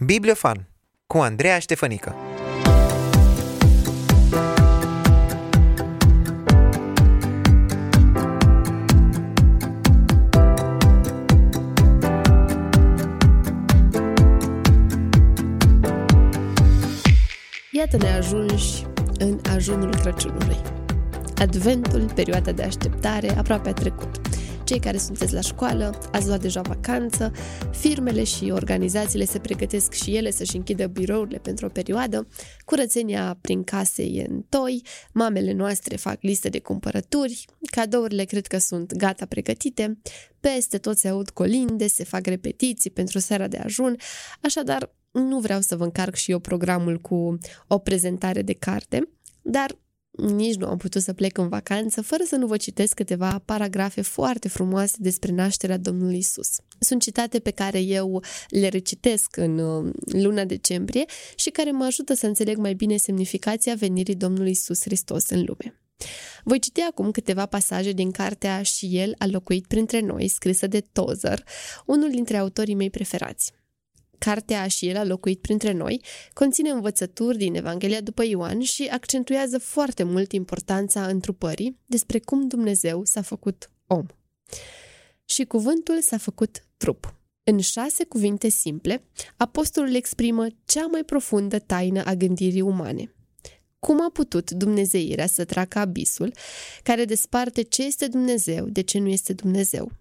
Bibliofan cu Andreea Ștefănică Iată ne ajungi în ajunul Crăciunului. Adventul, perioada de așteptare, aproape a trecut. Cei care sunteți la școală, ați luat deja vacanță, firmele și organizațiile se pregătesc și ele să-și închidă birourile pentru o perioadă, curățenia prin case e în toi, mamele noastre fac liste de cumpărături, cadourile cred că sunt gata pregătite, peste tot se aud colinde, se fac repetiții pentru seara de ajun, așadar nu vreau să vă încarc și eu programul cu o prezentare de carte, dar nici nu am putut să plec în vacanță fără să nu vă citesc câteva paragrafe foarte frumoase despre nașterea Domnului Isus. Sunt citate pe care eu le recitesc în uh, luna decembrie și care mă ajută să înțeleg mai bine semnificația venirii Domnului Isus Hristos în lume. Voi citi acum câteva pasaje din cartea Și El a locuit printre noi, scrisă de Tozer, unul dintre autorii mei preferați. Cartea și el a locuit printre noi, conține învățături din Evanghelia după Ioan și accentuează foarte mult importanța întrupării despre cum Dumnezeu s-a făcut om. Și cuvântul s-a făcut trup. În șase cuvinte simple, apostolul exprimă cea mai profundă taină a gândirii umane. Cum a putut Dumnezeirea să tracă abisul care desparte ce este Dumnezeu de ce nu este Dumnezeu?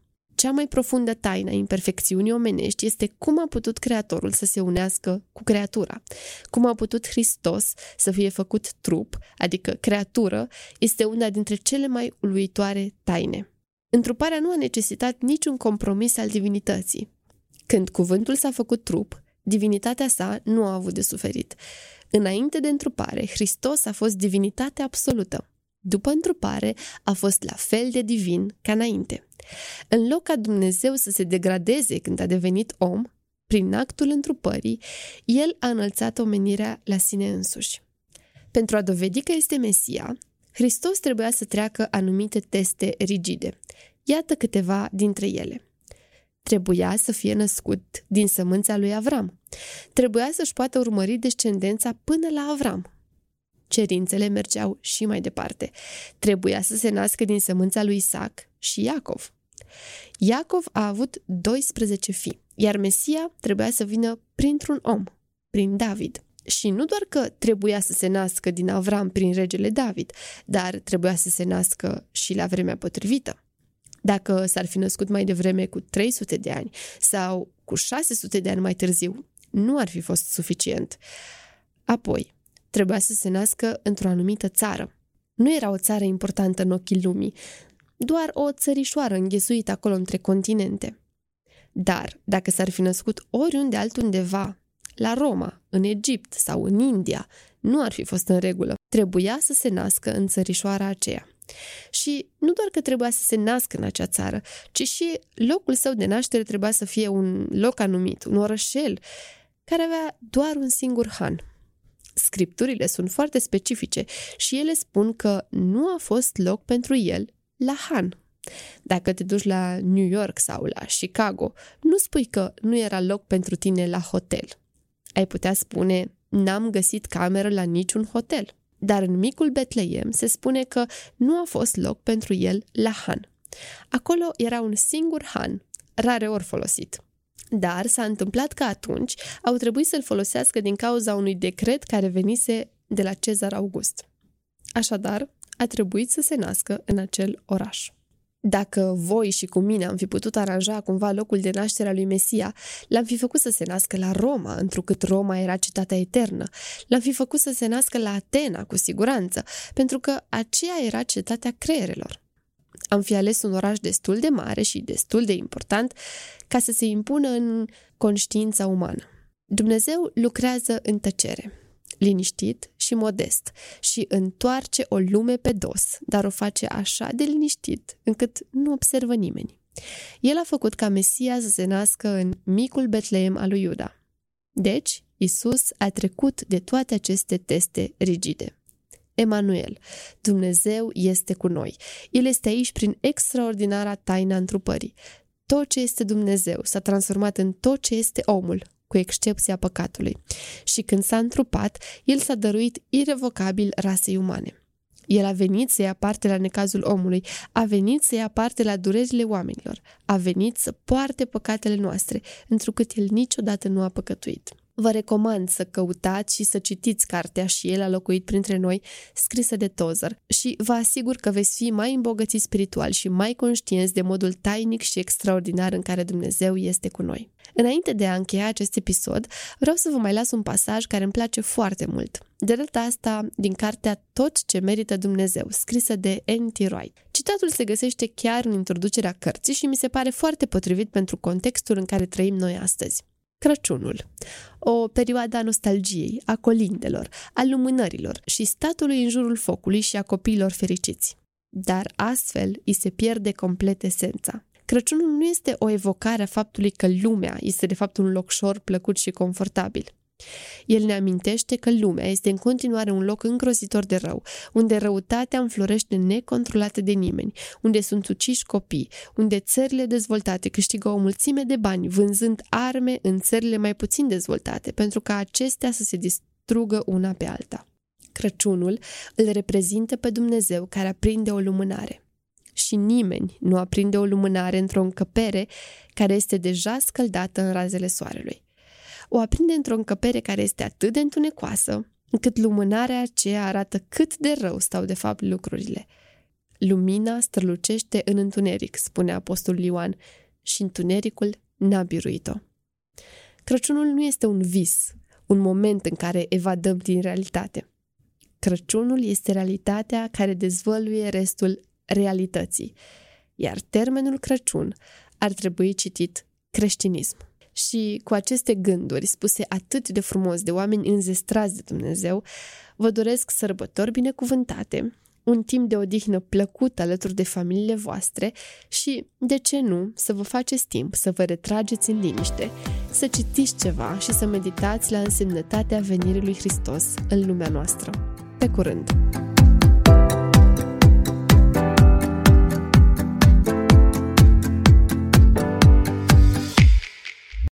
Cea mai profundă taină a imperfecțiunii omenești este cum a putut Creatorul să se unească cu creatura. Cum a putut Hristos să fie făcut trup, adică creatură, este una dintre cele mai uluitoare taine. Întruparea nu a necesitat niciun compromis al divinității. Când cuvântul s-a făcut trup, divinitatea sa nu a avut de suferit. Înainte de întrupare, Hristos a fost divinitatea absolută. După întrupare, a fost la fel de divin ca înainte. În loc ca Dumnezeu să se degradeze când a devenit om, prin actul întrupării, el a înălțat omenirea la sine însuși. Pentru a dovedi că este Mesia, Hristos trebuia să treacă anumite teste rigide. Iată câteva dintre ele. Trebuia să fie născut din sămânța lui Avram. Trebuia să-și poată urmări descendența până la Avram. Cerințele mergeau și mai departe. Trebuia să se nască din sămânța lui Isaac și Iacov. Iacov a avut 12 fii, iar Mesia trebuia să vină printr-un om, prin David. Și nu doar că trebuia să se nască din Avram prin regele David, dar trebuia să se nască și la vremea potrivită. Dacă s-ar fi născut mai devreme cu 300 de ani sau cu 600 de ani mai târziu, nu ar fi fost suficient. Apoi, trebuia să se nască într-o anumită țară. Nu era o țară importantă în ochii lumii, doar o țărișoară înghesuită acolo între continente. Dar, dacă s-ar fi născut oriunde altundeva, la Roma, în Egipt sau în India, nu ar fi fost în regulă. Trebuia să se nască în țărișoara aceea. Și nu doar că trebuia să se nască în acea țară, ci și locul său de naștere trebuia să fie un loc anumit, un orășel, care avea doar un singur han. Scripturile sunt foarte specifice și ele spun că nu a fost loc pentru el la Han. Dacă te duci la New York sau la Chicago, nu spui că nu era loc pentru tine la hotel. Ai putea spune, n-am găsit cameră la niciun hotel. Dar în micul Betleem se spune că nu a fost loc pentru el la Han. Acolo era un singur Han, rare ori folosit. Dar s-a întâmplat că atunci au trebuit să-l folosească din cauza unui decret care venise de la Cezar August. Așadar, a trebuit să se nască în acel oraș. Dacă voi și cu mine am fi putut aranja cumva locul de naștere a lui Mesia, l-am fi făcut să se nască la Roma, întrucât Roma era cetatea eternă. L-am fi făcut să se nască la Atena, cu siguranță, pentru că aceea era cetatea creierelor. Am fi ales un oraș destul de mare și destul de important ca să se impună în conștiința umană. Dumnezeu lucrează în tăcere liniștit și modest și întoarce o lume pe dos, dar o face așa de liniștit încât nu observă nimeni. El a făcut ca Mesia să se nască în micul Betleem al lui Iuda. Deci, Isus a trecut de toate aceste teste rigide. Emanuel, Dumnezeu este cu noi. El este aici prin extraordinara taina întrupării. Tot ce este Dumnezeu s-a transformat în tot ce este omul, cu excepția păcatului. Și când s-a întrupat, el s-a dăruit irevocabil rasei umane. El a venit să ia parte la necazul omului, a venit să ia parte la durerile oamenilor, a venit să poarte păcatele noastre, întrucât el niciodată nu a păcătuit. Vă recomand să căutați și să citiți cartea și el a locuit printre noi, scrisă de Tozer, și vă asigur că veți fi mai îmbogățiți spiritual și mai conștienți de modul tainic și extraordinar în care Dumnezeu este cu noi. Înainte de a încheia acest episod, vreau să vă mai las un pasaj care îmi place foarte mult. De data asta, din cartea Tot ce merită Dumnezeu, scrisă de N.T. Wright. Citatul se găsește chiar în introducerea cărții și mi se pare foarte potrivit pentru contextul în care trăim noi astăzi. Crăciunul. O perioadă a nostalgiei, a colindelor, a lumânărilor și statului în jurul focului și a copiilor fericiți. Dar astfel îi se pierde complet esența. Crăciunul nu este o evocare a faptului că lumea este de fapt un loc șor, plăcut și confortabil. El ne amintește că lumea este în continuare un loc îngrozitor de rău, unde răutatea înflorește necontrolată de nimeni, unde sunt uciși copii, unde țările dezvoltate câștigă o mulțime de bani vânzând arme în țările mai puțin dezvoltate, pentru ca acestea să se distrugă una pe alta. Crăciunul îl reprezintă pe Dumnezeu care aprinde o lumânare și nimeni nu aprinde o lumânare într-o încăpere care este deja scăldată în razele soarelui. O aprinde într-o încăpere care este atât de întunecoasă, încât lumânarea aceea arată cât de rău stau de fapt lucrurile. Lumina strălucește în întuneric, spune apostolul Ioan, și întunericul n-a biruit-o. Crăciunul nu este un vis, un moment în care evadăm din realitate. Crăciunul este realitatea care dezvăluie restul realității, iar termenul Crăciun ar trebui citit creștinism. Și cu aceste gânduri spuse atât de frumos de oameni înzestrați de Dumnezeu, vă doresc sărbători binecuvântate, un timp de odihnă plăcut alături de familiile voastre și, de ce nu, să vă faceți timp să vă retrageți în liniște, să citiți ceva și să meditați la însemnătatea venirii lui Hristos în lumea noastră. Pe curând!